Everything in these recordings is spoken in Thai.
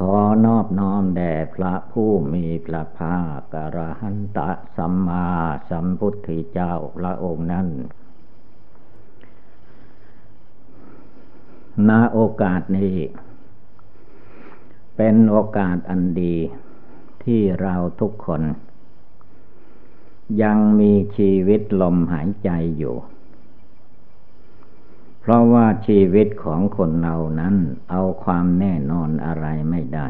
ขอนอบน้อมแด่พระผู้มีพระภาคกระหันตะสัมมาสัมพุทธเจ้าพระองค์นั้นณโอกาสนี้ เป็นโอกาสอันดีที่เราทุกคน ยังมีชีวิตลมหายใจอยู่ เพราะว่าชีวิตของคนเรานั้นเอาความแน่นอนอะไรไม่ได้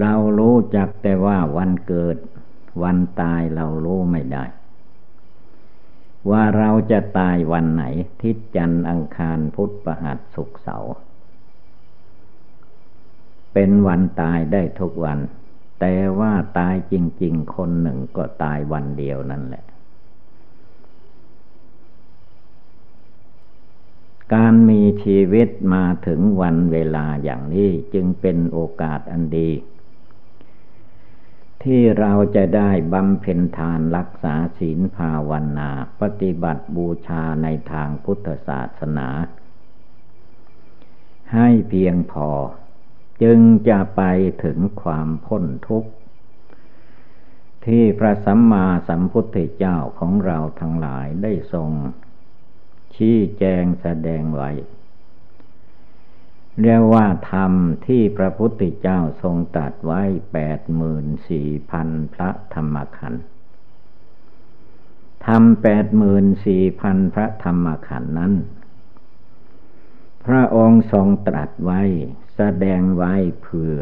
เรารู้จักแต่ว่าวันเกิด วันตายเรารู้ไม่ได้ ว่าเราจะตายวันไหน ทิศจันทร์อังคารพุทธประหัสสุกเสาร์เป็นวันตายได้ทุกวัน แต่ว่าตายจริง ๆ คนหนึ่งก็ตายวันเดียวนั่นแหละ การมีชีวิตมาถึงวันเวลาอย่างนี้จึงเป็นโอกาสอันดี ที่เราจะได้บำเพ็ญทานรักษาศีลภาวนา ปฏิบัติบูชาในทางพุทธศาสนา ให้เพียงพอจึงจะไปถึงความพ้นทุกข์ ที่พระสัมมาสัมพุทธเจ้าของเราทั้งหลายได้ทรง ชี้แจงแสดงไว้ เรียกว่าธรรมที่พระพุทธเจ้าทรงตัดไว้แปดหมื่นสี่พันพระธรรมขันธ์ทำแปดหมื่นสี่พันพระธรรมขันธ์นั้น พระองค์ทรงตรัสไว้ แสดงไว้เพื่อ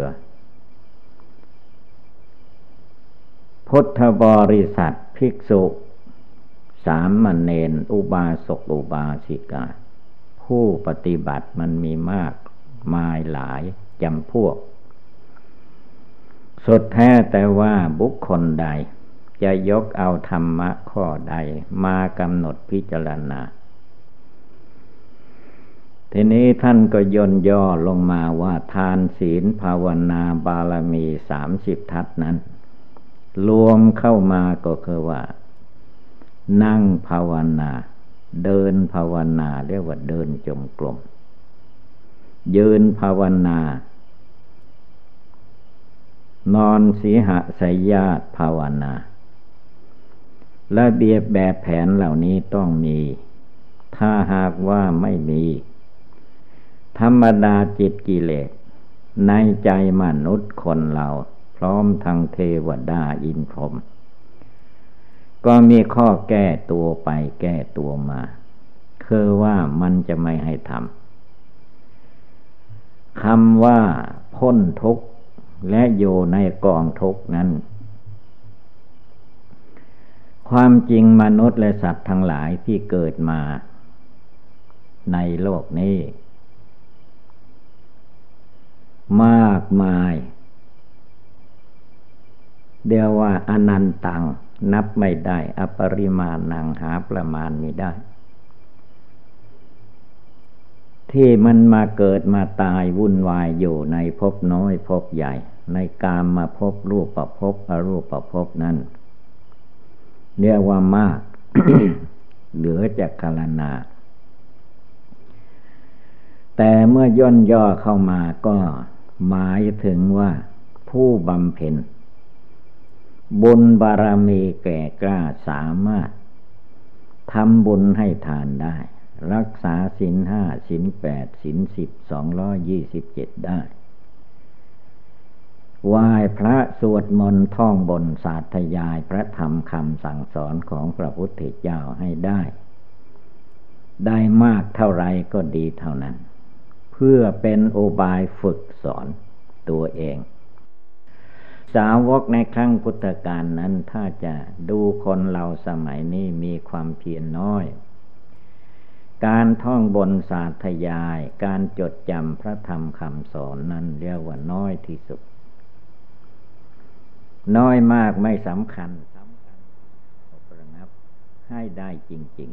พุทธบริษัทภิกษุ สามมเณรอุบาสกอุบาสิกา ผู้ปฏิบัติมันมีมากมายหลายจำพวก สุดแท้แต่ว่าบุคคลใด จะยกเอาธรรมะข้อใดมากำหนดพิจารณา ทีนี้ท่านก็ย่นย่อลงมาว่าทานศีลภาวนาบารมีสามสิบทัศนั้น รวมเข้ามาก็คือว่า นั่งภาวนา เดินภาวนา เรียกว่าเดินจมกลม ยืนภาวนา นอนสีหสยญาตภาวนาระเบียบแบบแผนเหล่านี้ต้องมี ถ้าหากว่าไม่มี ธรรมดาจิตกิเลส ในใจมนุษย์คนเรา พร้อมทั้งเทวดาอินพรหม ก็มีข้อแก้ตัวไปแก้ตัวมา คือว่ามันจะไม่ให้ทำคำว่าพ้นทุกข์และอยู่ในกองทุกข์นั้น ความจริงมนุษย์และสัตว์ทั้งหลายที่เกิดมา ในโลกนี้ มากมาย เดียวว่าอนันตัง นับไม่ได้ อปริมาณนังหาประมาณไม่ได้ ที่มันมาเกิดมาตายวุ่นวายอยู่ในภพน้อยภพใหญ่ ในกามมาพบรูปประพบอรูปประพบนั้นเรียกว่ามาก เหลือจากคารนาแต่เมื่อย่นย่อเข้ามาก็หมายถึงว่าผู้บำเพ็ญ บุญบารมีแก่กล้าสามารถทำบุญให้ทานได้ รักษาสินห้าสินแปดสินสิบสองร้อยี่สิบเจ็ดได้ไหว้พระสวดมนต์ท่องบนสาธยายพระธรรมคำสั่งสอนของพระพุทธเจ้าให้ได้ ได้มากเท่าไรก็ดีเท่านั้น เพื่อเป็นโอบายฝึกสอนตัวเอง สาวกในครั้งพุทธกาลนั้นถ้าจะดูคนเราสมัยนี้มีความเพียรน้อย การท่องบนศาสธยาย การจดจำพระธรรมคำสอนนั้นเรียกว่าน้อยที่สุด น้อยมากไม่สำคัญสำคัญให้ได้จริง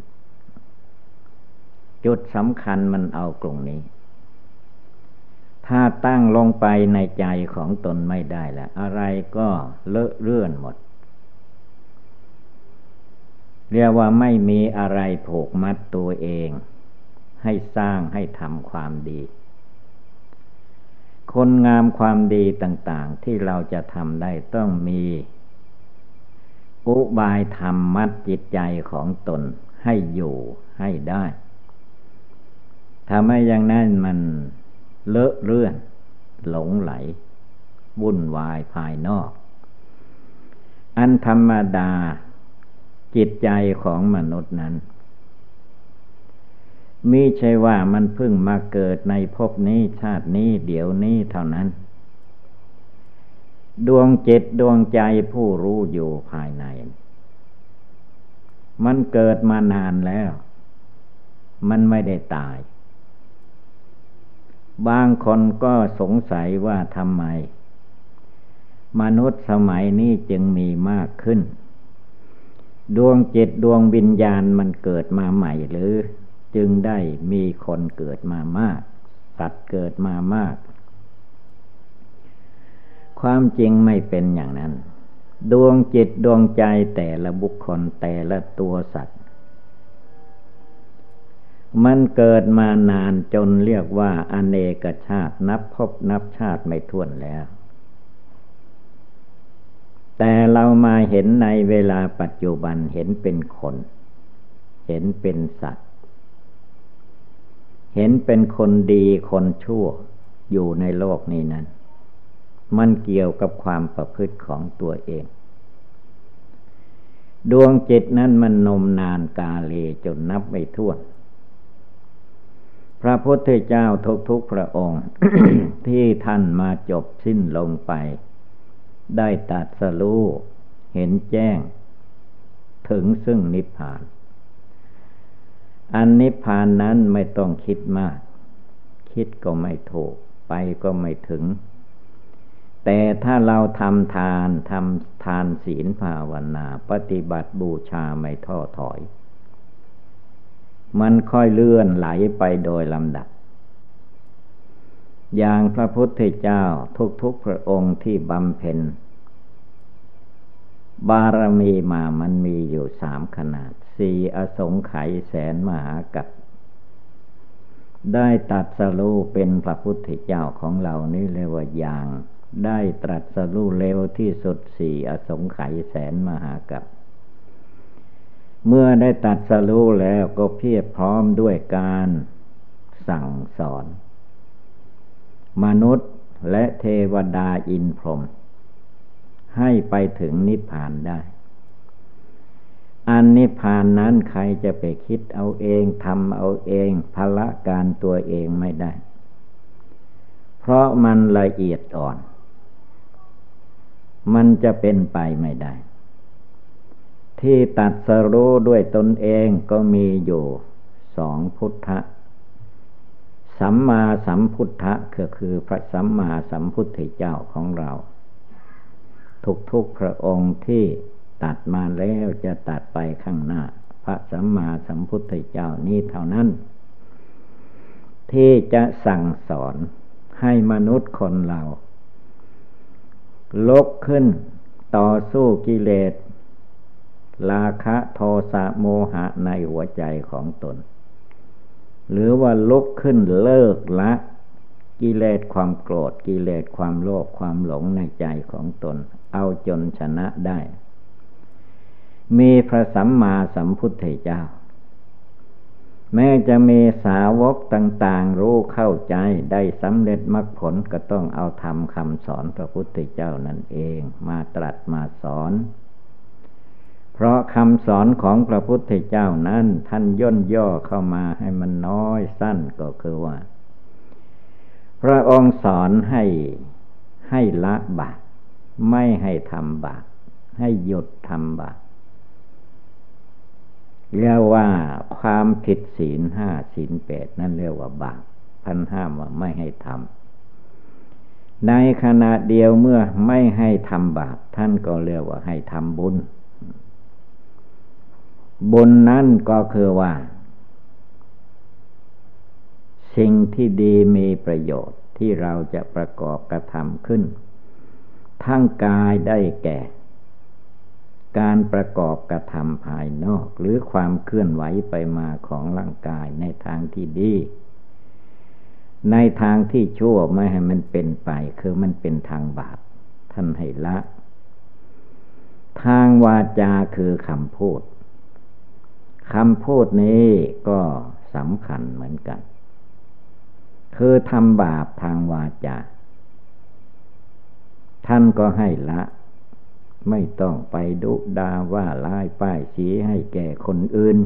ๆ จุดสำคัญมันเอากลุ่มนี้ ถ้าตั้งลงไปในใจของตนไม่ได้แล้ว อะไรก็เลอะเลื่อนหมด เรียกว่าไม่มีอะไรผูกมัดตัวเอง ให้สร้างให้ทำความดี คนงามความดีต่างๆ ที่เราจะทำได้ต้องมี อุบายธรรมมัดจิตใจของตนให้อยู่ให้ได้ทำให้อย่างนั้นมัน เลอะเลื่อน หลงไหล วุ่นวายภายนอก อันธรรมดา จิตใจของมนุษย์นั้นมิใช่ว่ามันเพิ่งมาเกิดในภพนี้ชาตินี้เดี๋ยวนี้เท่านั้น ดวงจิตดวงใจผู้รู้อยู่ภายใน มันเกิดมานานแล้ว มันไม่ได้ตาย บางคนก็สงสัยว่าทำไม มนุษย์สมัยนี้จึงมีมากขึ้น ดวงจิตดวงวิญญาณมันเกิดมาใหม่หรือ จึงได้มีคนเกิดมามาก สัตว์เกิดมามาก ความจริงไม่เป็นอย่างนั้น ดวงจิตดวงใจแต่ละบุคคลแต่ละตัวสัตว์ มันเกิดมานานจนเรียกว่า อเนกชาตินับพบนับชาติไม่ท้วนแล้ว แต่เรามาเห็นในเวลาปัจจุบันเห็นเป็นคน เห็นเป็นสัตว์ เห็นเป็นคนดีคนชั่วอยู่ในโลกนี้นั้น มันเกี่ยวกับความประพฤติของตัวเองดวงจิตนั้นมันนมนานกาเลจนนับไม่ถ้วน พระพุทธเจ้าทุกทุกพระองค์ ที่ท่านมาจบสิ้นลงไป ได้ตัดสรู้เห็นแจ้ง ถึงซึ่งนิพพาน อันนิพพานนั้นไม่ต้องคิดมาก คิดก็ไม่ถูก ไปก็ไม่ถึง แต่ถ้าเราทำทานทำทานศีลภาวนา ปฏิบัติบูชาไม่ท้อถอย มันค่อยเลื่อนไหลไปโดยลำดับ อย่างพระพุทธเจ้าทุกๆพระองค์ที่บำเพ็ญ บารมีมามันมีอยู่สามขนาด สี่อสงไขยแสนมหากัปได้ตัดสรู้เป็นพระพุทธเจ้าของเรานี่เรียกว่าอย่าง ได้ตรัสรู้เร็วที่สุดสี่อสงไขยแสนมหากัป เมื่อได้ตัดสรู้แล้วก็เพียรพร้อมด้วยการสั่งสอน มนุษย์และเทวดาอินพรหมให้ไปถึงนิพพานได้ อันนิพพานนั้นใครจะไปคิดเอาเองทำเอาเองพละการตัวเองไม่ได้ เพราะมันละเอียดอ่อน มันจะเป็นไปไม่ได้ ที่ตัดสรู้ด้วยตนเองก็มีอยู่สองพุทธะ สัมมาสัมพุทธะก็คือพระสัมมาสัมพุทธเจ้าของเรา ทุกๆพระองค์ที่ตัดมาแล้วจะตัดไปข้างหน้า พระสัมมาสัมพุทธเจ้านี้เท่านั้น ที่จะสั่งสอนให้มนุษย์คนเราลกขึ้นต่อสู้กิเลส ราคะโทสะโมหะในหัวใจของตน หรือว่าลุกขึ้นเลิกละ กิเลสความโกรธกิเลสความโลภความหลงในใจของตน เอาจนชนะได้ มีพระสัมมาสัมพุทธเจ้า แม้จะมีสาวกต่าง ๆ รู้เข้าใจได้สำเร็จมรรคผลก็ต้องเอาธรรมคำสอนพระพุทธเจ้านั่นเอง มาตรัสมาสอน เพราะคำสอนของพระพุทธเจ้านั้น ท่านย่นย่อเข้ามาให้มันน้อยสั้นก็คือว่า พระองค์สอนให้ให้ละบาปไม่ให้ทำบาปให้หยุดทำบาปเรียกว่าความผิดศีลห้าศีลแปดนั่นเรียกว่าบาปพันห้ามว่าไม่ให้ทำในขณะเดียวเมื่อไม่ให้ทำบาปท่านก็เรียกว่าให้ทำบุญ บุญนั้นก็คือว่า สิ่งที่ดีมีประโยชน์ที่เราจะประกอบกระทำขึ้น ทั้งกายได้แก่ การประกอบกระทำภายนอก หรือความเคลื่อนไหวไปมาของร่างกายในทางที่ดี ในทางที่ชั่วไม่ให้มันเป็นไป คือมันเป็นทางบาปท่านให้ละ ทางวาจาคือคำพูด คำพูดนี้ก็สำคัญเหมือนกัน คือทำบาปทางวาจา ท่านก็ให้ละ ไม่ต้องไปดุดาว่าลายป้ายสีให้แก่คนอื่น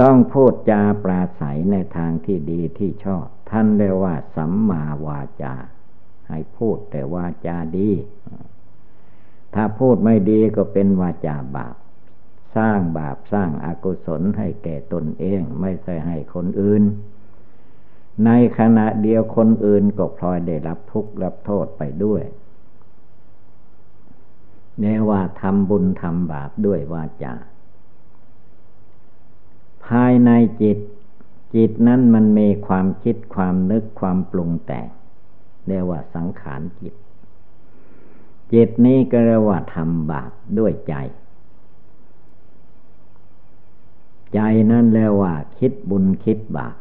ต้องพูดจาปราศัยในทางที่ดีที่ชอบ ท่านเรียกว่าสัมมาวาจา ให้พูดแต่วาจาดี ถ้าพูดไม่ดีก็เป็นวาจาบาป สร้างบาปสร้างอากุศลให้แก่ตนเองไม่ใช่ให้คนอื่น ในขณะเดียวคนอื่นก็พลอยได้รับทุกข์รับโทษไปด้วยแม้ว่าทำบุญทำบาปด้วยวาจาภายในจิต จิตนั้นมันมีความคิดความนึกความปรุงแต่งเรียกว่าสังขารจิต จิตนี้ก็เรียกว่าทำบาปด้วยใจ ใจนั่นแล้วว่า คิดบุญคิดบาป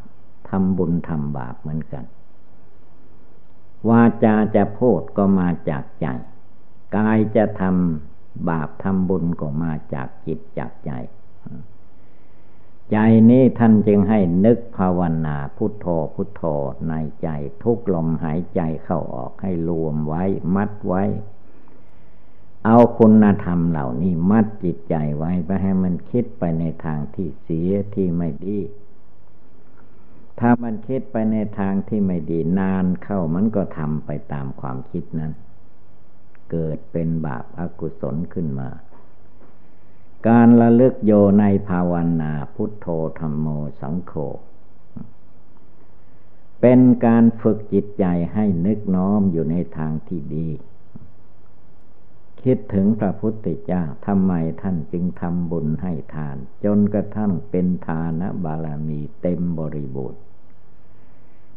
ทำบุญทำบาปเหมือนกัน วาจาจะพูดก็มาจากใจ กายจะทำบาปทำบุญก็มาจากจิตจากใจ ใจนี้ท่านจึงให้นึกภาวนาพุทโธพุทโธในใจทุกลมหายใจเข้าออกให้รวมไว้มัดไว้ เอาคุณธรรมเหล่านี้มัดจิตใจไว้ไปให้มันคิดไปในทางที่เสียที่ไม่ดี ถ้ามันคิดไปในทางที่ไม่ดีนานเข้ามันก็ทำไปตามความคิดนั้น เกิดเป็นบาปอากุศลขึ้นมา การระลึกโยในภาวนาพุทโธธรรมโมสังโฆเป็นการฝึกจิตใจให้นึกน้อมอยู่ในทางที่ดี คิดถึงพระพุทธเจ้าทำไมท่านจึงทำบุญให้ทาน จนกระทั่งเป็นทานบารมีเต็มบริบูรณ์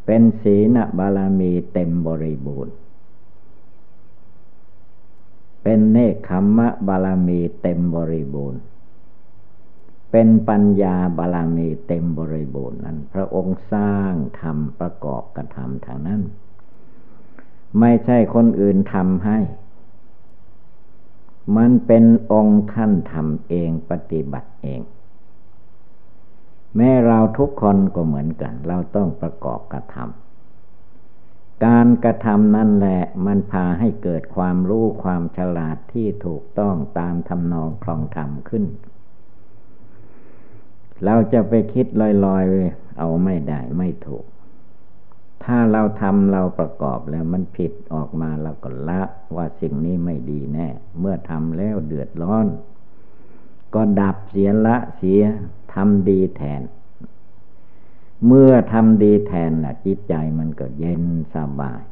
เป็นศีลบารมีเต็มบริบูรณ์ เป็นเนคขมมะบารมีเต็มบริบูรณ์ เป็นปัญญาบารมีเต็มบริบูรณ์นั้น พระองค์สร้างทำประกอบกระทำทางนั้น ไม่ใช่คนอื่นทำให้ มันเป็นองค์ท่านทำเองปฏิบัติเอง แม้เราทุกคนก็เหมือนกัน เราต้องประกอบกระทำการกระทำนั่นแหละมันพาให้เกิดความรู้ความฉลาดที่ถูกต้องตามทำนองคลองธรรมขึ้น เราจะไปคิดลอยๆ เอาไม่ได้ไม่ถูก ถ้าเราทำเราประกอบแล้วมันผิดออกมาเราก็ละว่าสิ่งนี้ไม่ดีแน่ เมื่อทำแล้วเดือดร้อน ก็ดับเสียละเสียทำดีแทน เมื่อทำดีแทนล่ะจิตใจมันก็เย็นสบาย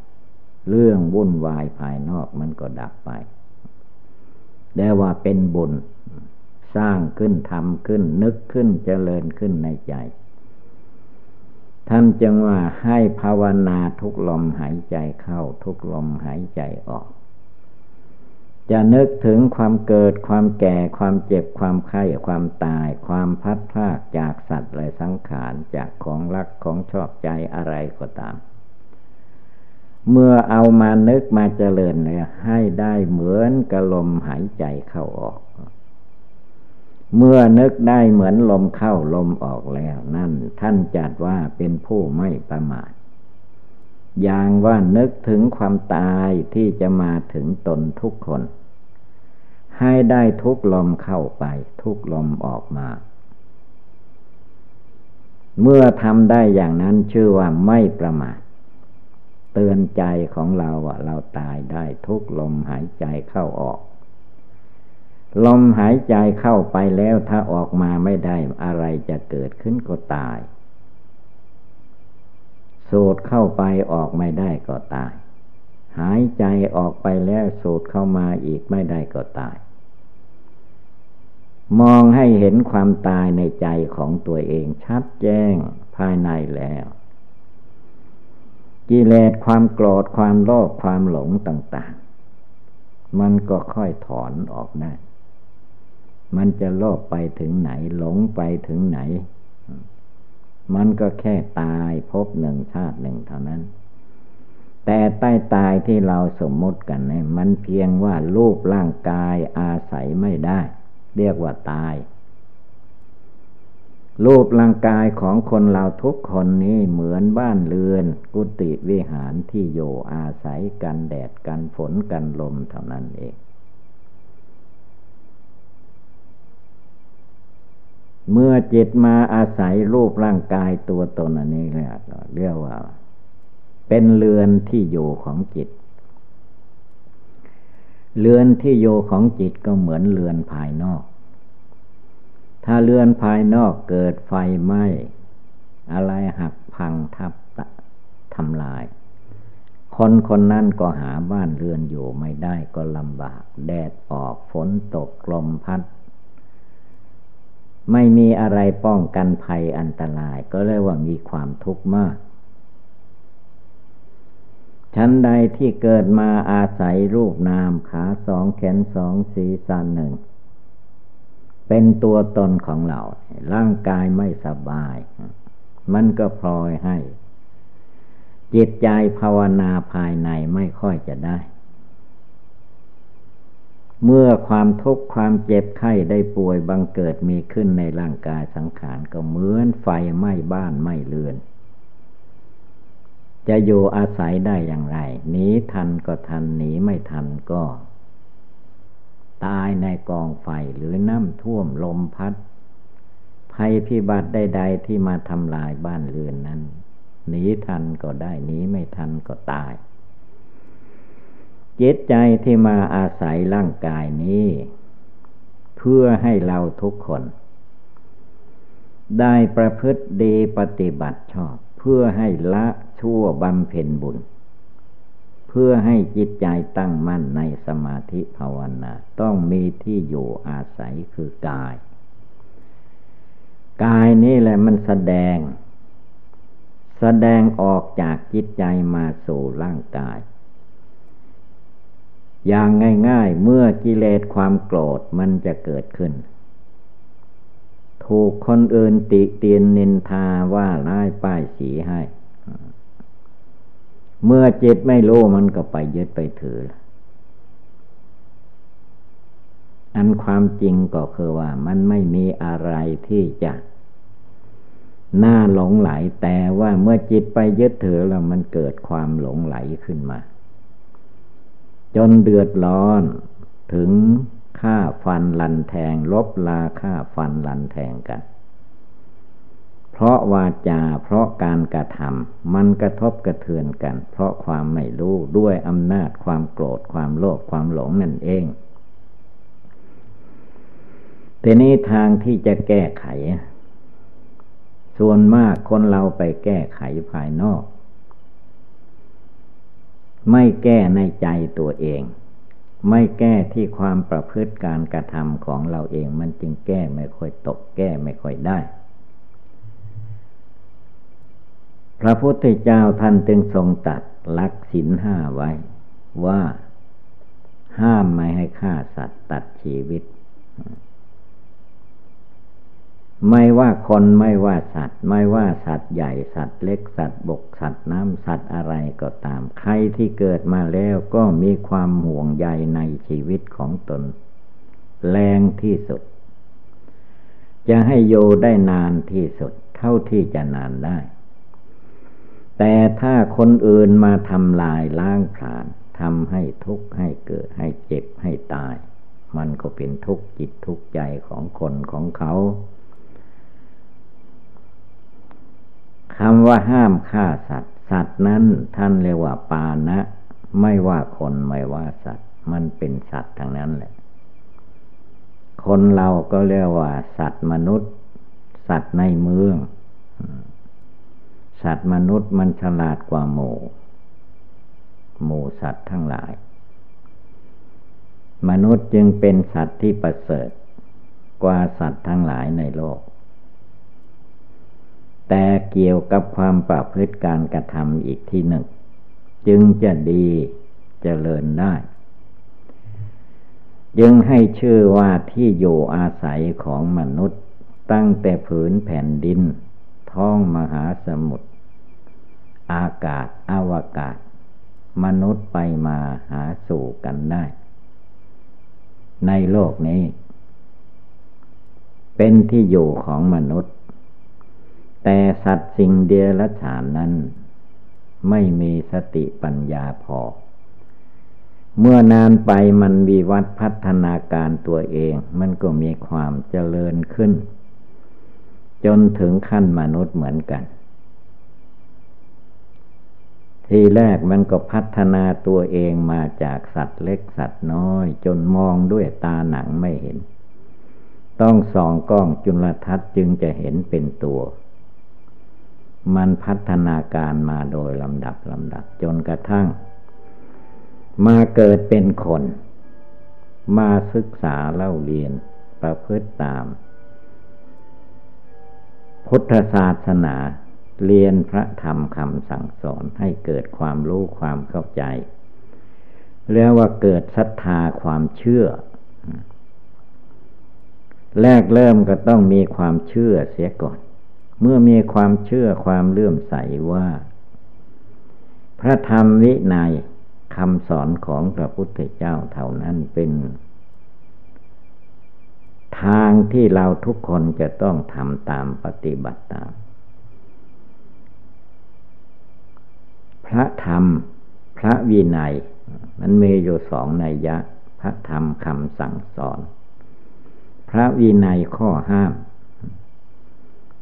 เรื่องวุ่นวายภายนอกมันก็ดับไปได้ว่าเป็นบุญ สร้างขึ้นทำขึ้นนึกขึ้นเจริญขึ้นในใจ ท่านจึงว่าให้ภาวนาทุกลมหายใจเข้า ทุกลมหายใจออก จะนึกถึงความเกิดความแก่ความเจ็บความไข้ความตาย ความพัดพลากจากสัตว์และสังขารจากของรักของชอบใจอะไรก็ตาม เมื่อเอามานึกมาเจริญเลยให้ได้เหมือนกระลมหายใจเข้าออก เมื่อนึกได้เหมือนลมเข้าลมออกแล้ว นั่นท่านจัดว่าเป็นผู้ไม่ประมาทอย่างว่านึกถึงความตายที่จะมาถึงตนทุกคน ให้ได้ทุกลมเข้าไป ทุกลมออกมา เมื่อทำได้อย่างนั้นชื่อว่าไม่ประมาทเตือนใจของเราว่าเราตายได้ทุกลมหายใจเข้าออก ลมหายใจเข้าไปแล้วถ้าออกมาไม่ได้อะไรจะเกิดขึ้นก็ตาย สูดเข้าไปออกไม่ได้ก็ตาย หายใจออกไปแล้วสูดเข้ามาอีกไม่ได้ก็ตาย มองให้เห็นความตายในใจของตัวเองชัดแจ้งภายในแล้วกิเลสความโกรธความโลภความหลงต่าง ๆ มันก็ค่อยถอนออกได้ มันจะโลภไปถึงไหน หลงไปถึงไหน มันก็แค่ตายพบหนึ่งชาติหนึ่งเท่านั้น แต่ใต้ตายที่เราสมมติกันเนี่ยมันเพียงว่ารูปร่างกายอาศัยไม่ได้ เรียกว่าตาย รูปร่างกายของคนเราทุกคนนี้เหมือนบ้านเรือน กุฏิวิหารที่โยอาศัยกันแดดกันฝนกันลมเท่านั้นเอง เมื่อจิตมาอาศัยรูปร่างกายตัวตนอันนี้เรียกว่า เป็นเรือนที่อยู่ของจิต เรือนที่โยของจิตก็เหมือนเรือนภายนอก ถ้าเรือนภายนอกเกิดไฟไหม้อะไรหักพังทับทำลาย คนคนนั้นก็หาบ้านเรือนอยู่ไม่ได้ก็ลำบาก แดดออกฝนตกลมพัด ไม่มีอะไรป้องกันภัยอันตราย ก็เรียกว่ามีความทุกข์มาก ชั้นใดที่เกิดมาอาศัยรูปนามขาสองแขนสองสีสันหนึ่ง เป็นตัวตนของเรา ร่างกายไม่สบาย มันก็พลอยให้ จิตใจภาวนาภายในไม่ค่อยจะได้ เมื่อความทุกข์ความเจ็บไข้ได้ป่วยบังเกิดมีขึ้นในร่างกายสังขารก็เหมือนไฟไหม้บ้านไหม้เรือน จะอยู่อาศัยได้อย่างไรหนีทันก็ทันหนีไม่ทันก็ ตายในกองไฟหรือน้ำท่วมลมพัด ภัยพิบัติใดๆที่มาทำลายบ้านเรือนนั้นหนีทันก็ได้หนีไม่ทันก็ตาย จิตใจที่มาอาศัยร่างกายนี้ เพื่อให้เราทุกคน ได้ประพฤติดีปฏิบัติชอบ เพื่อให้ละชั่วบำเพ็ญบุญ เพื่อให้จิตใจตั้งมั่นในสมาธิภาวนา ต้องมีที่อยู่อาศัยคือกาย กายนี่แหละมันแสดง แสดงออกจากจิตใจมาสู่ร่างกาย อย่างง่ายๆ เมื่อกิเลสความโกรธมันจะเกิดขึ้น ถูกคนอื่นติเตียนนินทาว่าร้ายป้ายสีให้ เมื่อจิตไม่รู้มันก็ไปยึดไปถือ อันความจริงก็คือว่ามันไม่มีอะไรที่จะน่าหลงไหลแต่ว่าเมื่อจิตไปยึดถือแล้วมันเกิดความหลงไหลขึ้นมา จนเดือดร้อน ถึงฆ่าฟันลันแทง ลบลาฆ่าฟันลันแทงกัน เพราะวาจาเพราะการกระทำมันกระทบกระเทือนกัน เพราะความไม่รู้ด้วยอำนาจความโกรธความโลภความหลงนั่นเองแต่นี้ทางที่จะแก้ไข ส่วนมากคนเราไปแก้ไขภายนอก ไม่แก้ในใจตัวเอง ไม่แก้ที่ความประพฤติการกระทำของเราเองมันจึงแก้ไม่ค่อยตกแก้ไม่ค่อยได้ พระพุทธเจ้าท่านจึงทรงตัดลักสินห้าไว้ ว่าห้ามไม่ให้ฆ่าสัตว์ตัดชีวิต ไม่ว่าคนไม่ว่าสัตว์ ไม่ว่าสัตว์ใหญ่สัตว์เล็กสัตว์บกสัตว์น้ำสัตว์อะไรก็ตาม ใครที่เกิดมาแล้วก็มีความห่วงใยในชีวิตของตน แรงที่สุด จะให้โยได้นานที่สุด เท่าที่จะนานได้ แต่ถ้าคนอื่นมาทำลายล้างผลาญทำให้ทุกข์ให้เกิดให้เจ็บให้ตาย มันก็เป็นทุกข์จิตทุกข์ใจของคนของเขา คำว่าห้ามฆ่าสัตว์ สัตว์นั้นท่านเรียกว่าปานะ ไม่ว่าคนไม่ว่าสัตว์ มันเป็นสัตว์ทั้งนั้นแหละ คนเราก็เรียกว่า สัตว์มนุษย์ สัตว์ในเมือง สัตว์มนุษย์มันฉลาดกว่าหมูหมูสัตว์ทั้งหลาย มนุษย์จึงเป็นสัตว์ที่ประเสริฐ กว่าสัตว์ทั้งหลายในโลก แต่เกี่ยวกับความประพฤติการกระทำอีกที่หนึ่ง จึงจะดีจเจริญได้ยึงให้ชื่อว่าที่อยู่อาศัยของมนุษย์ ตั้งแต่ผืนแผ่นดิน ท้องมหาสมุทรอากาศอวกาศ มนุษย์ไปมาหาสู่กันได้ ในโลกนี้ เป็นที่อยู่ของมนุษย์ แต่สัตว์สิ่งเดียรฉานนั้น ไม่มีสติปัญญาพอ เมื่อนานไปมันมีวัดพัฒนาการตัวเอง มันก็มีความเจริญขึ้น จนถึงขั้นมนุษย์เหมือนกัน ทีแรกมันก็พัฒนาตัวเองมาจากสัตว์เล็กสัตว์น้อย จนมองด้วยตาหนังไม่เห็น ต้องส่องกล้องจุลทรรศน์จึงจะเห็นเป็นตัว มันพัฒนาการมาโดยลำดับลำดับจนกระทั่ง มาเกิดเป็นคน มาศึกษาเล่าเรียนประพฤติตาม พุทธศาสนาเรียนพระธรรมคำสั่งสอนให้เกิดความรู้ความเข้าใจ เรียกว่าเกิดศรัทธาความเชื่อ แรกเริ่มก็ต้องมีความเชื่อเสียก่อน เมื่อมีความเชื่อความเลื่อมใสว่า พระธรรมวินัยคำสอนของพระพุทธเจ้าเท่านั้นเป็น ทางที่เราทุกคนจะต้องทำตามปฏิบัติตาม พระธรรมพระวินัย มันมีอยู่สองนัยยะ พระธรรมคำสั่งสอน พระวินัยข้อห้าม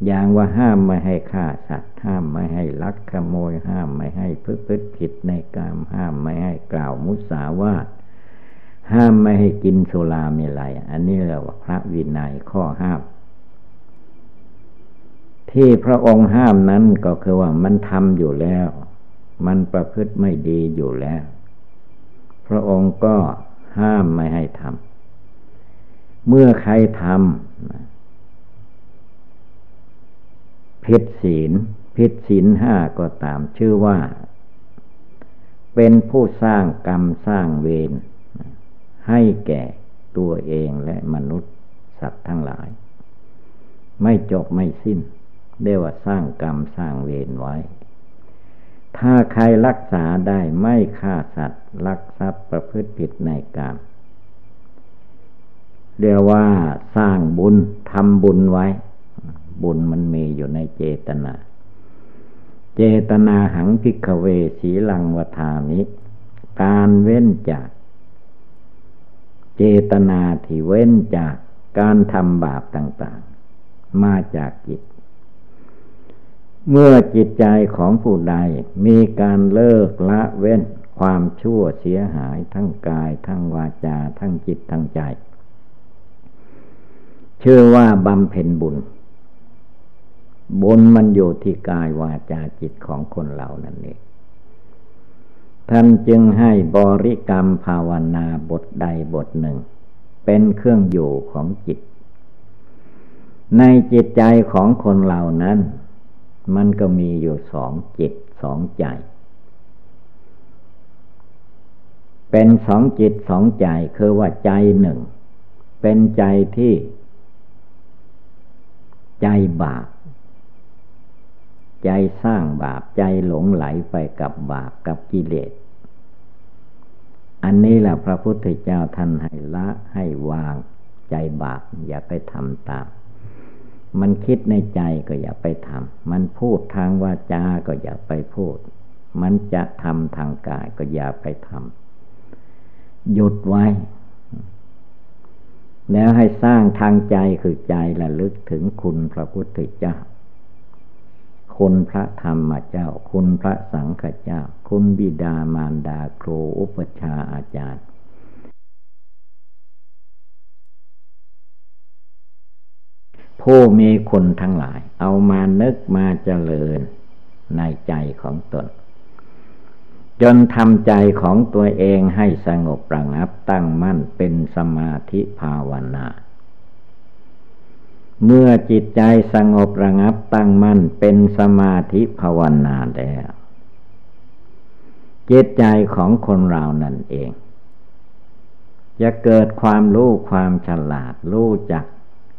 อย่างว่าห้ามไม่ให้ฆ่าสัตว์ ห้ามไม่ให้ลักขโมย ห้ามไม่ให้พึ่พฤติผิดในกาม ห้ามไม่ให้กล่าวมุสาวาท ห้ามไม่ให้กินโซลาเมลัย อันนี้เรียกว่าพระวินัยข้อห้าม ที่พระองค์ห้ามนั้นก็คือว่ามันทำอยู่แล้ว มันประพฤติไม่ดีอยู่แล้ว พระองค์ก็ห้ามไม่ให้ทำ เมื่อใครทำ ผิดศีลผิดศีลห้าก็ตามชื่อว่า เป็นผู้สร้างกรรมสร้างเวรให้แก่ตัวเองและมนุษย์สัตว์ทั้งหลาย ไม่จบไม่สิ้นเรียกว่าสร้างกรรมสร้างเวรไว้ ถ้าใครรักษาได้ไม่ฆ่าสัตว์ลักทรัพย์ประพฤติผิดในกรรมเรียกว่าสร้างบุญทำบุญไว้ บุญมันมีอยู่ในเจตนา เจตนาหังพิกเวสีลังวทามิ การเว้นจาก เจตนาที่เว้นจากการทำบาปต่างๆ มาจากจิต เมื่อจิตใจของผู้ใดมีการเลิกละเว้นความชั่วเสียหายทั้งกาย ทั้งวาจา ทั้งจิตทั้งใจ เชื่อว่าบำเพ็ญบุญ บุญมันอยู่ที่กายวาจาจิตของคนเหล่านั้นเองท่านจึงให้บริกรรมภาวนาบทใดบทหนึ่ง เป็นเครื่องอยู่ของจิต ในจิตใจของคนเหล่านั้น มันก็มีอยู่สองจิตสองใจ เป็นสองจิตสองใจคือว่าใจหนึ่ง เป็นใจที่ ใจบาป ใจสร้างบาปใจหลงไหลไปกับบาปกับกิเลส อันนี้แหละพระพุทธเจ้าท่านให้ละให้วางใจบาปอย่าไปทำตาม มันคิดในใจก็อย่าไปทำ มันพูดทางวาจาก็อย่าไปพูด มันจะทำทางกายก็อย่าไปทำ หยุดไว้ แล้วให้สร้างทางใจคือใจระลึกถึงคุณพระพุทธเจ้า คุณพระธรรมเจ้า คุณพระสังฆเจ้า คุณบิดามารดาครูอุปชาอาจารย์ผู้มีคุณทั้งหลาย เอามานึกมาเจริญในใจของตน จนทำใจของตัวเองให้สงบระงับตั้งมั่นเป็นสมาธิภาวนา เมื่อจิตใจสงบระงับตั้งมั่นเป็นสมาธิภาวนาแล้วจิตใจของคนเรานั่นเอง จะเกิดความรู้ความฉลาด รู้จัก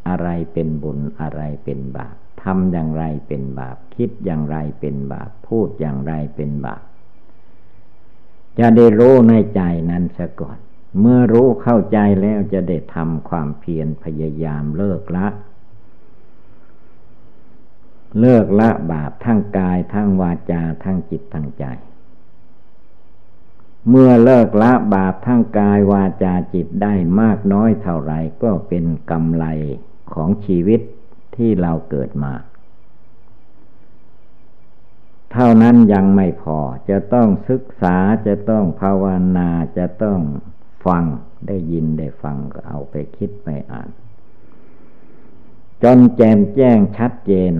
อะไรเป็นบุญอะไรเป็นบาปทำอย่างไรเป็นบาป คิดอย่างไรเป็นบาป พูดอย่างไรเป็นบาป จะได้รู้ในใจนั้นซะก่อน เมื่อรู้เข้าใจแล้วจะได้ทำความเพียรพยายามเลิกละ เลิกละบาปทั้งกายทั้งวาจาทั้งจิตทั้งใจ เมื่อเลิกละบาปทั้งกายวาจาจิตได้มากน้อยเท่าไรก็เป็นกำไรของชีวิตที่เราเกิดมา เท่านั้นยังไม่พอจะต้องศึกษาจะต้องภาวนาจะต้องฟังได้ยินได้ฟังก็เอาไปคิดไปอ่าน จนแจมแจ้งชัดเจน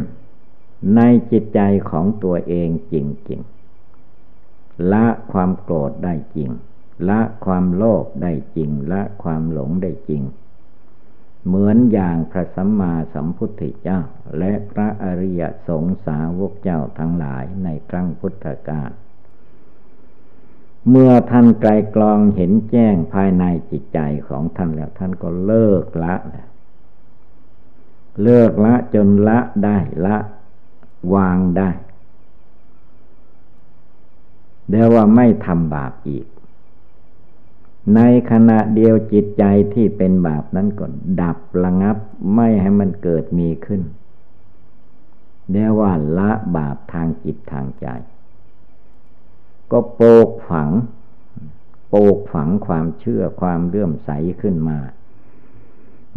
ในจิตใจของตัวเองจริงๆ ละความโกรธได้จริง ละความโลภได้จริง ละความหลงได้จริง เหมือนอย่างพระสัมมาสัมพุทธเจ้า และพระอริยสงสาวกเจ้าทั้งหลายในครั้งพุทธกาลเมื่อท่านไกลกลองเห็นแจ้งภายในจิตใจของท่านแล้วท่านก็เลิกละ เลิกละจนละได้ละ วางได้เดี๋ยวว่าไม่ทำบาปอีก ในขณะเดียวจิตใจที่เป็นบาปนั้นก็ดับระงับไม่ให้มันเกิดมีขึ้นเรียกว่าละบาปทางจิตทางใจ ก็โปกฝัง โปกฝังความเชื่อความเลื่อมใสขึ้นมา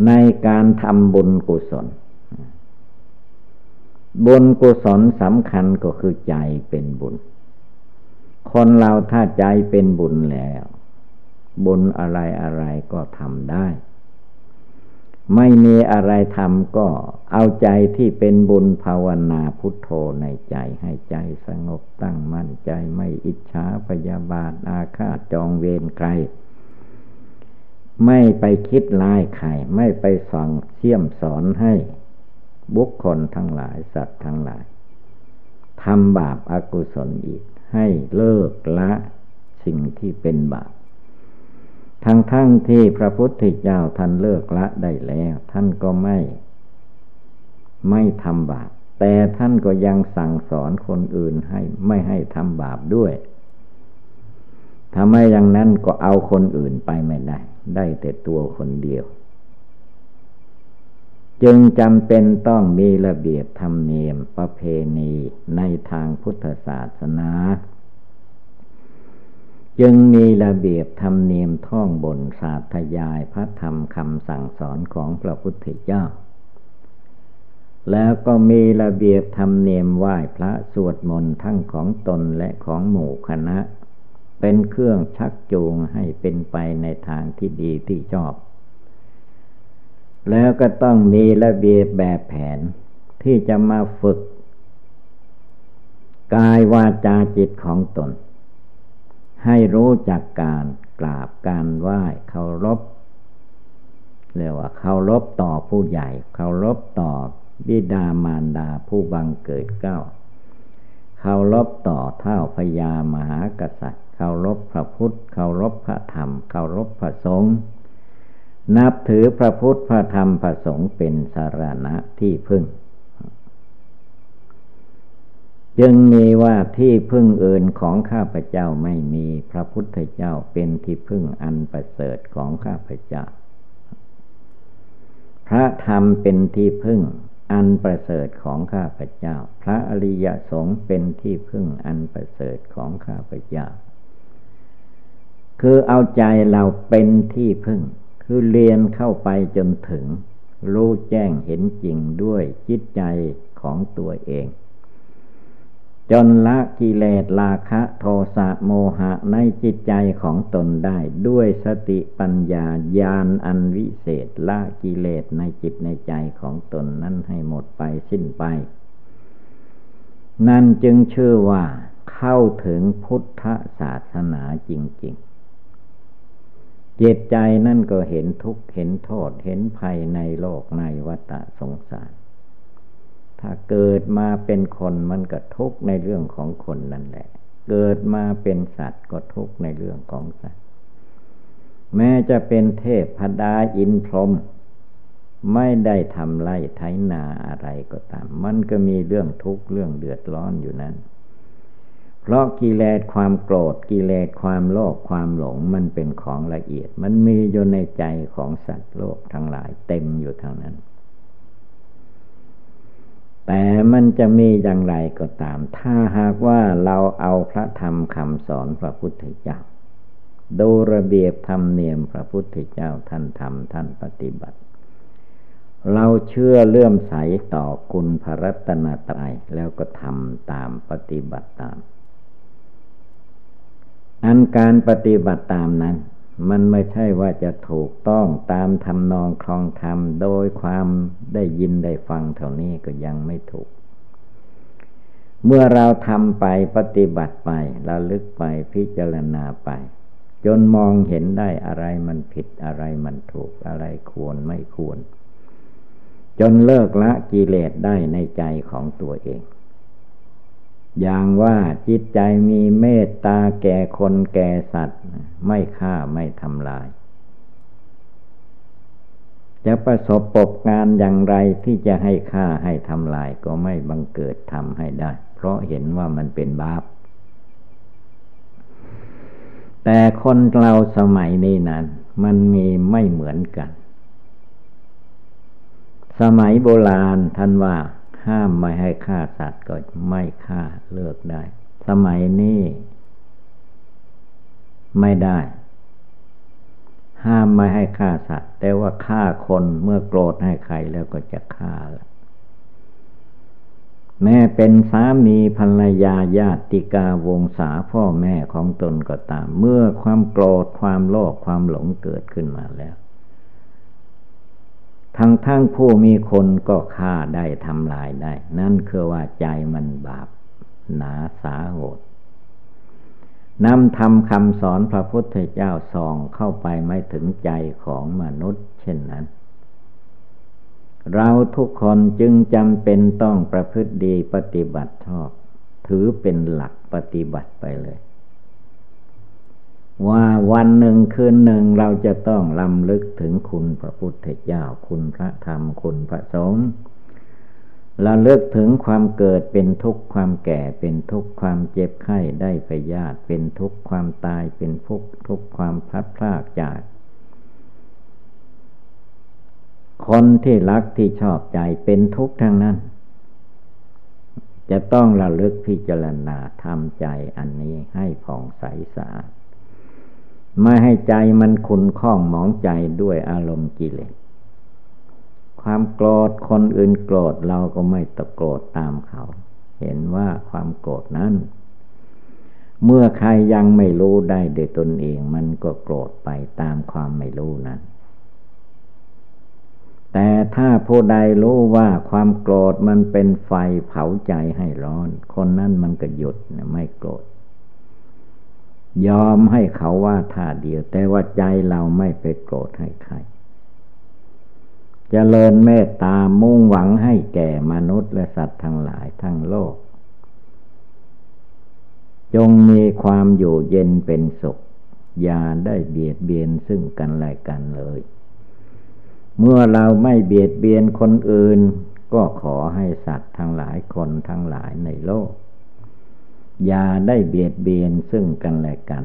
ในการทำบุญกุศล บุญกุศลสำคัญก็คือใจเป็นบุญ คนเราถ้าใจเป็นบุญแล้ว บุญอะไรอะไรก็ทำได้ ไม่มีอะไรทำก็เอาใจที่เป็นบุญภาวนาพุทโธในใจให้ใจสงบตั้งมั่นใจไม่อิจฉาพยาบาทอาฆาตจองเวรใครไม่ไปคิดลายใครไม่ไปสั่งเชี่ยมสอนให้ บุคคลทั้งหลายสัตว์ทั้งหลายทำบาปอากุศลอีก ให้เลิกละสิ่งที่เป็นบาปทั้งทั้งที่พระพุทธเจ้าท่านเลิกละได้แล้ว ท่านก็ไม่ ไม่ทำบาปแต่ท่านก็ยังสั่งสอนคนอื่นให้ไม่ให้ทำบาปด้วยทำไมอย่างนั้นก็เอาคนอื่นไปไม่ได้ ได้แต่ตัวคนเดียว จึงจำเป็นต้องมีระเบียบธรรมเนียมประเพณีในทางพุทธศาสนา จึงมีระเบียบธรรมเนียมท่องบนศาสธยายพระธรรมคำสั่งสอนของพระพุทธเจ้า แล้วก็มีระเบียบธรรมเนียมไหว้พระสวดมนต์ทั้งของตนและของหมู่คณะ เป็นเครื่องชักจูงให้เป็นไปในทางที่ดีที่ชอบ แล้วก็ต้องมีระเบียบแบบแผนที่จะมาฝึก กายวาจาจิตของตน ให้รู้จักการกราบการไหว้เคารพเรียกว่าเคารพต่อผู้ใหญ่เคารพต่อบิดามารดาผู้บังเกิดเก้าเคารพต่อเท่าพญามหากษัตริย์เคารพพระพุทธเคารพพระธรรมเคารพพระสงฆ์ นับถือพระพุทธพระธรรมพระสงฆ์เป็นสารณะที่พึ่ง จึงมีว่าที่พึ่งอื่นของข้าพเจ้าไม่มีพระพุทธเจ้าเป็นที่พึ่งอันประเสริฐของข้าพเจ้า พระธรรมเป็นที่พึ่งอันประเสริฐของข้าพเจ้า พระอริยสงฆ์เป็นที่พึ่งอันประเสริฐของข้าพเจ้า คือเอาใจเราเป็นที่พึ่ง คือเรียนเข้าไปจนถึง รู้แจ้งเห็นจริงด้วยจิตใจของตัวเอง จนละกิเลสราคะโทสะโมหะในจิตใจของตนได้ด้วยสติปัญญาญาณอันวิเศษละกิเลสในจิตในใจของตนนั้นให้หมดไปสิ้นไป นั่นจึงชื่อว่าเข้าถึงพุทธศาสนาจริง ๆ จิตใจนั่นก็เห็นทุกข์เห็นโทษเห็นภัยในโลกในวัฏสงสาร ถ้าเกิดมาเป็นคนมันก็ทุกข์ในเรื่องของคนนั่นแหละ เกิดมาเป็นสัตว์ก็ทุกข์ในเรื่องของสัตว์ แม้จะเป็นเทพพดาอินพรหมไม่ได้ทำไรไถนาอะไรก็ตาม มันก็มีเรื่องทุกข์เรื่องเดือดร้อนอยู่นั้น เพราะกิเลสความโกรธกิเลสความโลภความหลงมันเป็นของละเอียด มันมีอยู่ในใจของสัตว์โลกทั้งหลายเต็มอยู่ทางนั้น แต่มันจะมีอย่างไรก็ตาม ถ้าหากว่าเราเอาพระธรรมคำสอนพระพุทธเจ้าดูระเบียบธรรมเนียมพระพุทธเจ้าท่านทำท่านปฏิบัติ เราเชื่อเลื่อมใสต่อคุณพระรัตนตรัยแล้วก็ทำตามปฏิบัติตาม อันการปฏิบัติตามนั้น มันไม่ใช่ว่าจะถูกต้องตามทำนองคลองธรรมโดยความได้ยินได้ฟังเท่านี้ก็ยังไม่ถูก เมื่อเราทำไปปฏิบัติไประลึกไปพิจารณาไป จนมองเห็นได้อะไรมันผิดอะไรมันถูกอะไรควรไม่ควร จนเลิกละกิเลสได้ในใจของตัวเอง อย่างว่าจิตใจมีเมตตาแก่คนแก่สัตว์ ไม่ฆ่าไม่ทำลาย จะประสบปบงานอย่างไรที่จะให้ฆ่าให้ทำลายก็ไม่บังเกิดทำให้ได้ เพราะเห็นว่ามันเป็นบาป แต่คนเราสมัยนี้นั้น มันมีไม่เหมือนกัน สมัยโบราณท่านว่า ห้ามไม่ให้ฆ่าสัตว์ก็ไม่ฆ่าเลิกได้ สมัยนี้ไม่ได้ ห้ามไม่ให้ฆ่าสัตว์ แต่ว่าฆ่าคนเมื่อโกรธให้ใครแล้วก็จะฆ่าละแม่เป็นสามีภรรยาญาติกาวงศาพ่อแม่ของตนก็ตาม เมื่อความโกรธความโลภความหลงเกิดขึ้นมาแล้ว ทั้งทั้งผู้มีคนก็ฆ่าได้ทำลายได้ นั่นคือว่าใจมันบาปหนาสาโหดนำทำคำสอนพระพุทธเจ้าส่องเข้าไปไม่ถึงใจของมนุษย์ เช่นนั้น เราทุกคนจึงจำเป็นต้องประพฤติดีปฏิบัติชอบ ถือเป็นหลักปฏิบัติไปเลย ว่าวันหนึ่งคืนหนึ่งเราจะต้องลำลึกถึงคุณพระพุทธเจ้า คุณพระธรรมคุณพระสงฆ์ระลึกถึงความเกิดเป็นทุกข์ความแก่เป็นทุกข์ความเจ็บไข้ได้ไปญาติเป็นทุกข์ความตายเป็นทุกข์ทุกข์ความพลัดพรากจาก คนที่รักที่ชอบใจเป็นทุกข์ทั้งนั้น จะต้องระลึกพิจารณาทำใจอันนี้ให้ผ่องใสสะอาด ไม่ให้ใจมันขุนข้องหมองใจด้วยอารมณ์กิเลส ความโกรธคนอื่นโกรธเราก็ไม่ตะโกรธตามเขา เห็นว่าความโกรธนั้น เมื่อใครยังไม่รู้ได้โดยตนเองมันก็โกรธไปตามความไม่รู้นั้น แต่ถ้าผู้ใดรู้ว่าความโกรธมันเป็นไฟเผาใจให้ร้อน คนนั้นมันก็หยุดไม่โกรธ ยอมให้เขาว่าท่าเดียว แต่ว่าใจเราไม่ไปโกรธให้ใครจเจริญเมตตามุ่งหวังให้แก่มนุษย์และสัตว์ทั้งหลายทั้งโลก จงมีความอยู่เย็นเป็นสุข อย่าได้เบียดเบียนซึ่งกันและกันเลย เมื่อเราไม่เบียดเบียนคนอื่น ก็ขอให้สัตว์ทั้งหลายคนทั้งหลายในโลก อย่าได้เบียดเบียนซึ่งกันและกัน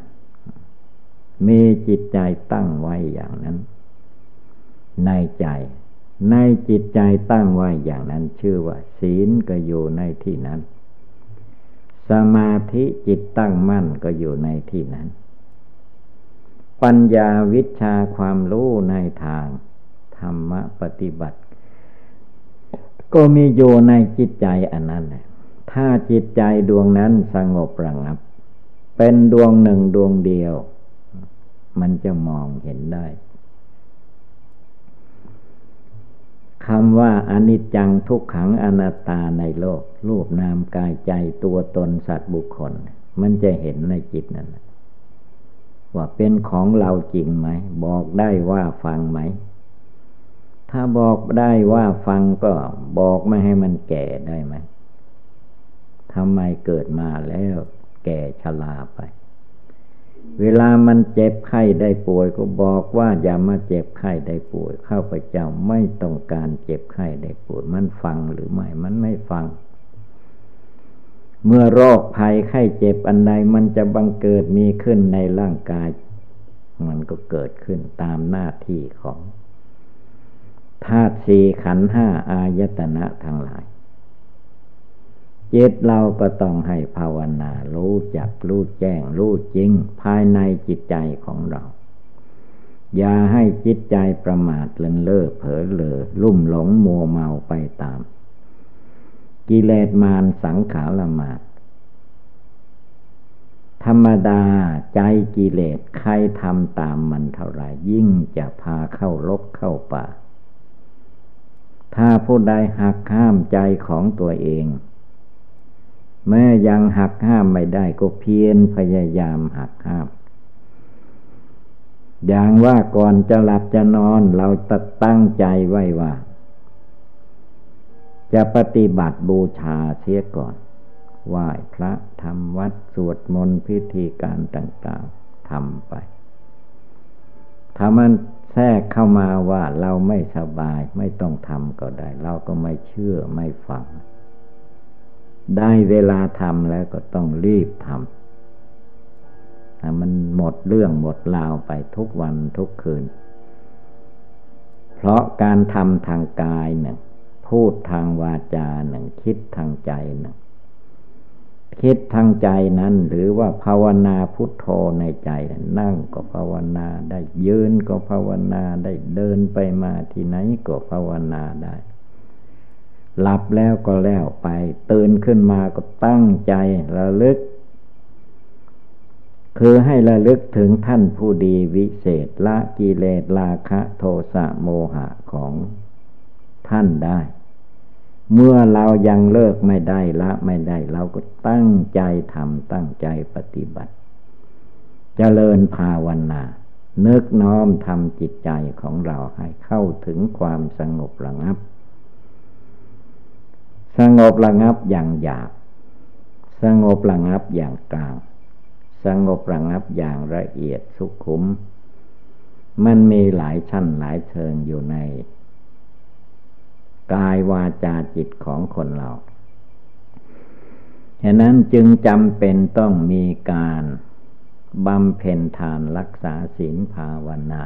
มีจิตใจตั้งไว้อย่างนั้น ในใจ ในจิตใจตั้งไว้อย่างนั้นชื่อว่า ศีลก็อยู่ในที่นั้น สมาธิจิตตั้งมั่นก็อยู่ในที่นั้น ปัญญาวิชาความรู้ในทาง ธรรมปฏิบัติ ก็มีอยู่ในจิตใจอันนั้นแหละ ถ้าจิตใจดวงนั้นสงบระงับ เป็นดวงหนึ่งดวงเดียว มันจะมองเห็นได้คำว่าอนิจจังทุกขังอนัตตาในโลก รูปนามกายใจตัวตนสัตว์บุคคล มันจะเห็นในจิตนั่นว่าเป็นของเราจริงไหม บอกได้ว่าฟังไหม ถ้าบอกได้ว่าฟังก็บอกไม่ให้มันแก่ได้ไหม ทำไมเกิดมาแล้วแก่ชราไป เวลามันเจ็บไข้ได้ป่วยก็บอกว่าอย่ามาเจ็บไข้ได้ป่วย ข้าพเจ้าไม่ต้องการเจ็บไข้ได้ป่วย มันฟังหรือไม่ มันไม่ฟัง เมื่อโรคภัยไข้เจ็บอันใดมันจะบังเกิดมีขึ้นในร่างกาย มันก็เกิดขึ้นตามหน้าที่ของธาตุสี่ขันห้าอายตนะทั้งหลาย จิตเราก็ต้องให้ภาวนา รู้จักรู้แจ้ง รู้จริง ภายในจิตใจของเรา อย่าให้จิตใจประมาทเลินเล่อเผลอเลอลุ่มหลงมัวเมาไปตาม กิเลสมารสังขารมาตธรรมดาใจกิเลสใครทำตามมันเท่าไหร่ยิ่งจะพาเข้าลกเข้าป่า ถ้าผู้ใดหักห้ามใจของตัวเอง แม้ยังหักห้ามไม่ได้ก็เพียรพยายามหักห้าม อย่างว่าก่อนจะหลับจะนอนเราตั้งใจไว้ว่า จะปฏิบัติบูชาเสียก่อนไหว้พระทำวัดสวดมนต์พิธีการต่างๆทำไปถ้ามันแทรกเข้ามาว่าเราไม่สบายไม่ต้องทำก็ได้ เราก็ไม่เชื่อไม่ฟัง ได้เวลาทำแล้วก็ต้องรีบทำถ้ามันหมดเรื่องหมดราวไปทุกวันทุกคืน เพราะการทำทางกายหนึ่งพูดทางวาจาหนึ่งคิดทางใจหนึ่งคิดทางใจนั้นหรือว่าภาวนาพุทโธในใจ นั่งก็ภาวนาได้ยืนก็ภาวนาได้เดินไปมาที่ไหนก็ภาวนาได้ หลับแล้วก็แล้วไป ตื่นขึ้นมาก็ตั้งใจระลึก คือให้ระลึกถึงท่านผู้ดีวิเศษละกิเลสราคะโทสะโมหะของท่านได้ เมื่อเรายังเลิกไม่ได้ละไม่ได้ เราก็ตั้งใจทำตั้งใจปฏิบัติจเจริญภาวนานึกน้อมทำจิตใจของเราให้เข้าถึงความสงบระงับ สงบระงับอย่างหยาบสงบระงับอย่างกลาง สงบระงับอย่างละเอียดสุขุม มันมีหลายชั้นหลายเชิงอยู่ใน กายวาจาจิตของคนเราฉะนั้นจึงจำเป็นต้องมีการบำเพ็ญทานรักษาศีลภาวนา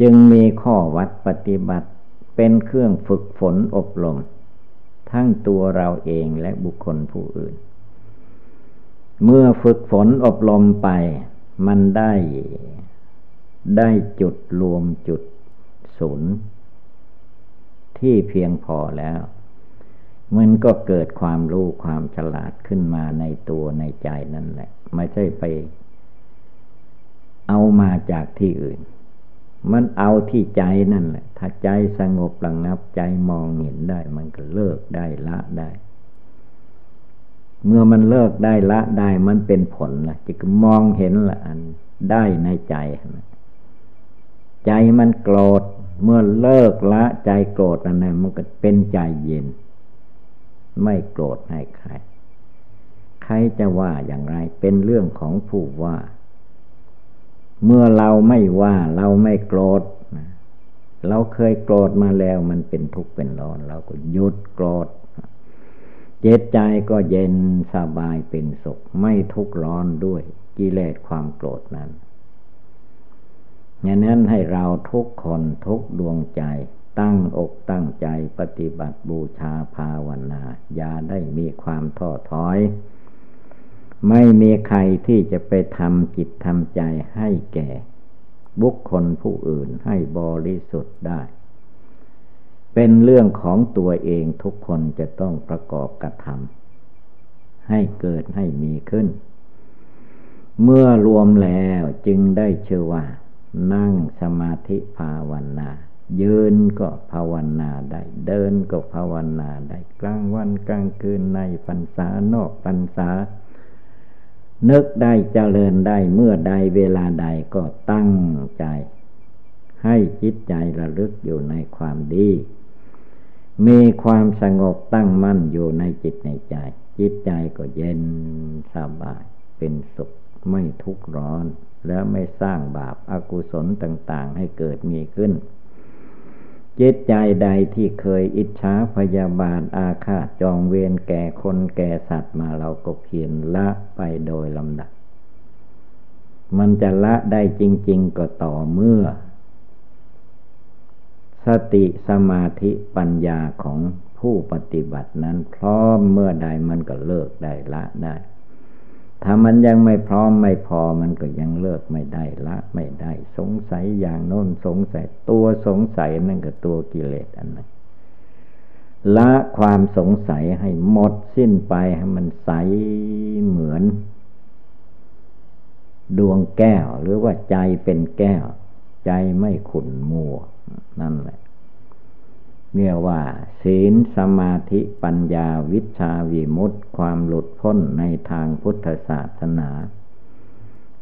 จึงมีข้อวัดปฏิบัติเป็นเครื่องฝึกฝนอบรม ทั้งตัวเราเองและบุคคลผู้อื่น เมื่อฝึกฝนอบรมไป มันได้ได้จุดรวมจุดศูนย์ที่เพียงพอแล้ว มันก็เกิดความรู้ความฉลาดขึ้นมาในตัวในใจนั่นแหละ ไม่ใช่ไปเอามาจากที่อื่น มันเอาที่ใจนั่นแหละ ถ้าใจสงบระงับใจมองเห็นได้ มันก็เลิกได้ละได้ เมื่อมันเลิกได้ละได้มันเป็นผลละจะมองเห็นละอันได้ในใจใจมันโกรธ เมื่อเลิกละใจโกรธอันนั้นมันก็เป็นใจเย็น ไม่โกรธให้ใคร ใครจะว่าอย่างไรเป็นเรื่องของผู้ว่า เมื่อเราไม่ว่าเราไม่โกรธเราเคยโกรธมาแล้วมันเป็นทุกข์เป็นร้อน เราก็หยุดโกรธเจตใจก็เย็นสบายเป็นสุข ไม่ทุกข์ร้อนด้วยกิเลสความโกรธนั้นอย่างนั้นให้เราทุกคนทุกดวงใจตั้งอกตั้งใจปฏิบัติบูชาภาวนา อย่าได้มีความท้อถอย ไม่มีใครที่จะไปทำจิตทำใจให้แก่ บุคคลผู้อื่นให้บริสุทธิ์ได้ เป็นเรื่องของตัวเองทุกคนจะต้องประกอบกระทำให้เกิดให้มีขึ้น เมื่อรวมแล้วจึงได้เชื่อว่า นั่งสมาธิภาวนายืนก็ภาวนาได้ เดินก็ภาวนาได้ กลางวันกลางคืนในพรรษานอกพรรษา นึกได้เจริญได้เมื่อใดเวลาใดก็ตั้งใจ ให้จิตใจระลึกอยู่ในความดี มีความสงบตั้งมั่นอยู่ในจิตในใจ จิตใจก็เย็นสบายเป็นสุขไม่ทุกข์ร้อน แล้วไม่สร้างบาปอากุศลต่าง ๆ ให้เกิดมีขึ้น จิตใจใดที่เคยอิจฉาพยาบาทอาฆาตจองเวรแก่คนแก่สัตว์มาเราก็เพียรละไปโดยลำดับ มันจะละได้จริง ๆ ก็ต่อเมื่อ สติสมาธิปัญญาของผู้ปฏิบัตินั้นพร้อมเมื่อใดมันก็เลิกได้ละได้ ถ้ามันยังไม่พร้อมไม่พอมันก็ยังเลิกไม่ได้ละ ไม่ได้ สงสัยอย่างโน้นสงสัย ตัวสงสัยนั่นก็ตัวกิเลสอันนั้นละความสงสัยให้หมดสิ้นไปให้มันใสเหมือน ดวงแก้ว หรือว่าใจเป็นแก้ว ใจไม่ขุ่นมัวนั่น เรียกว่า ศีลสมาธิปัญญาวิชาวิมุตติความหลุดพ้นในทางพุทธศาสนา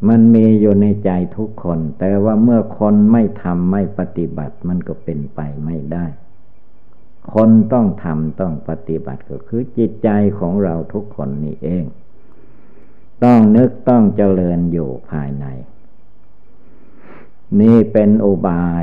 มันมีอยู่ในใจทุกคน แต่ว่าเมื่อคนไม่ทำไม่ปฏิบัติมันก็เป็นไปไม่ได้ คนต้องทำต้องปฏิบัติก็คือจิตใจของเราทุกคนนี่เอง ต้องนึกต้องเจริญอยู่ภายใน นี่เป็นอุบาย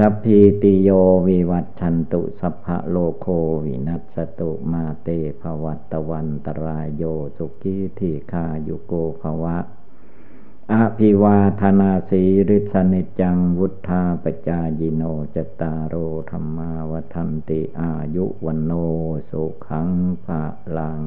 สัพพิติโยวิวัตชันตุสัพพะโลโควินัสตุมาเตภวัตวันตรายโยสุขีทีคายุโกภวะอภิวาธนาสีริสนิจังวุธาปจายิโนจตารโอธรรมาวทันติอายุวันโนสุขังภะลัง